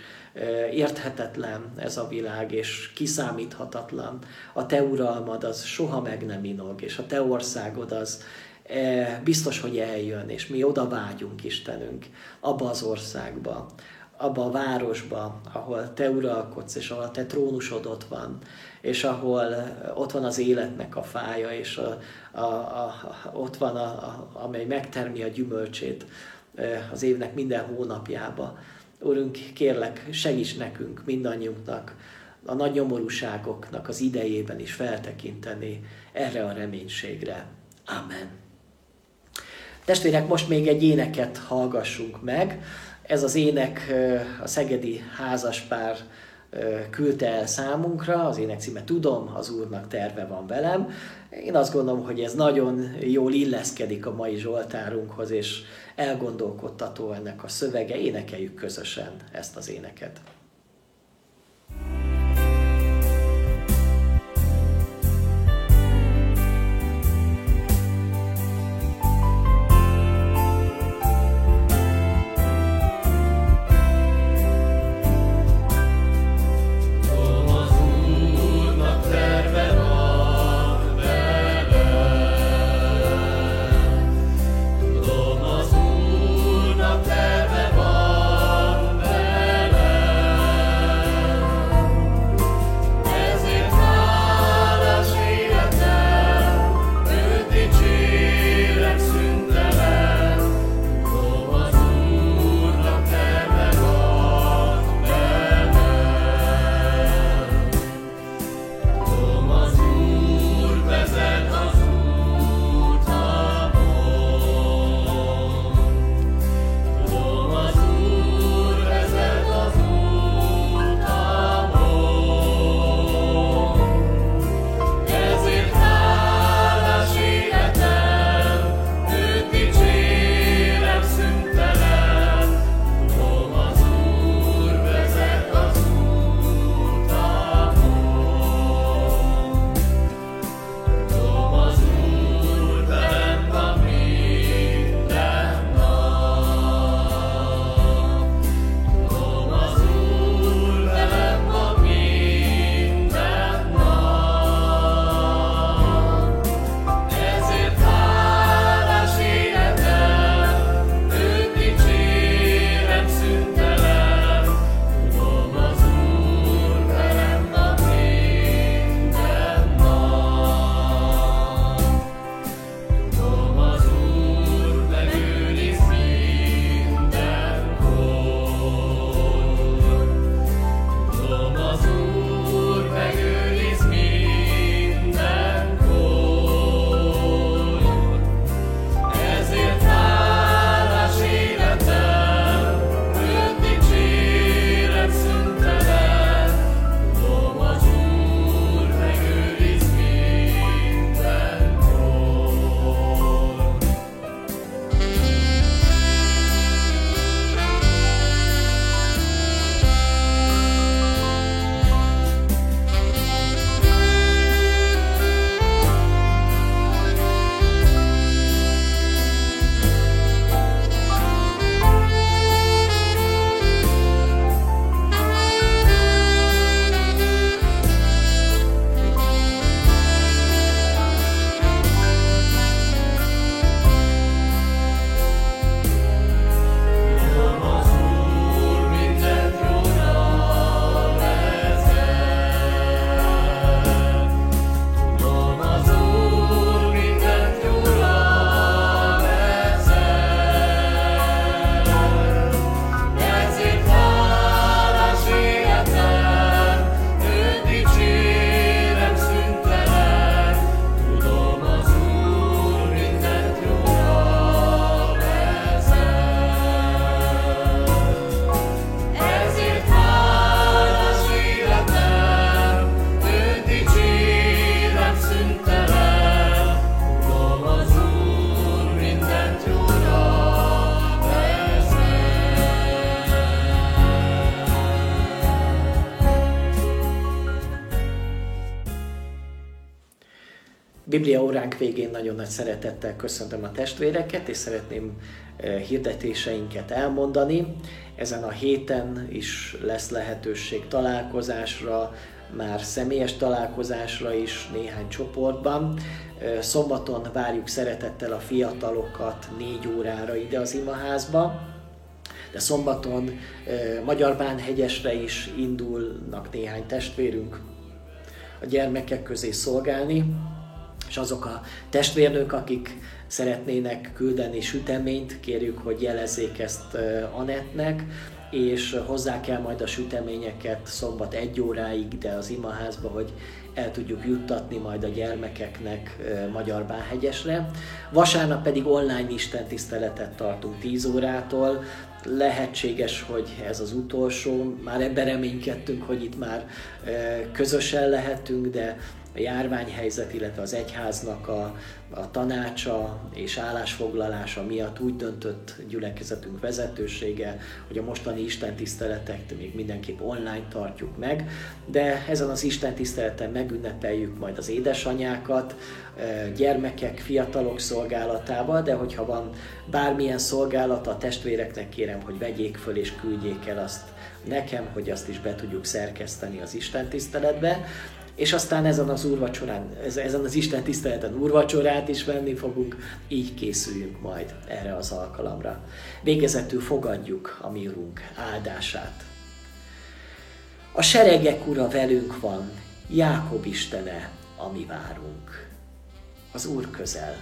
érthetetlen ez a világ, és kiszámíthatatlan, a te uralmad az soha meg nem inog, és a te országod az biztos, hogy eljön, és mi oda vágyunk, Istenünk, abba az országba, abba a városba, ahol te uralkodsz, és ahol a te trónusod ott van, és ahol ott van az életnek a fája, és a, a, a, ott van, a, a, amely megtermi a gyümölcsét az évnek minden hónapjába. Úrunk, kérlek, segíts nekünk, mindannyiunknak, a nagy nyomorúságoknak az idejében is feltekinteni erre a reménységre. Amen. Testvérek, most még egy éneket hallgassunk meg. Ez az ének a Szegedi házaspár küldte el számunkra, az ének címe Tudom, az Úrnak terve van velem. Én azt gondolom, hogy ez nagyon jól illeszkedik a mai Zsoltárunkhoz, és elgondolkodtató ennek a szövege. Énekeljük közösen ezt az éneket. Óránk végén nagyon nagy szeretettel köszöntöm a testvéreket, és szeretném hirdetéseinket elmondani. Ezen a héten is lesz lehetőség találkozásra, már személyes találkozásra is néhány csoportban. Szombaton várjuk szeretettel a fiatalokat négy órára ide az imaházba, de szombaton Magyarbánhegyesre is indulnak néhány testvérünk a gyermekek közé szolgálni, és azok a testvérnők, akik szeretnének küldeni süteményt, kérjük, hogy jelezzék ezt Anettnek, és hozzá kell majd a süteményeket szombat egy óráig de az imaházba, hogy el tudjuk juttatni majd a gyermekeknek Magyar Bánhegyesre. Vasárnap pedig online Isten tiszteletet tartunk 10 órától. Lehetséges, hogy ez az utolsó, már ebben reménykedtünk, hogy itt már közösen lehetünk, de a járványhelyzet, illetve az egyháznak a, a tanácsa és állásfoglalása miatt úgy döntött gyülekezetünk vezetősége, hogy a mostani Isten tiszteletet még mindenképp online tartjuk meg, de ezen az Isten tiszteleten megünnepeljük majd az édesanyákat, gyermekek, fiatalok szolgálatába, de hogyha van bármilyen szolgálata a testvéreknek, kérem, hogy vegyék föl és küldjék el azt nekem, hogy azt is be tudjuk szerkeszteni az Isten tiszteletbe és aztán ezen az úrvacsorán, ezen az Isten tiszteleten úrvacsorát is venni fogunk, így készüljünk majd erre az alkalomra. Végezetül fogadjuk a mi úrunk áldását. A seregek ura velünk van, Jákob Istene, ami várunk. Az Úr közel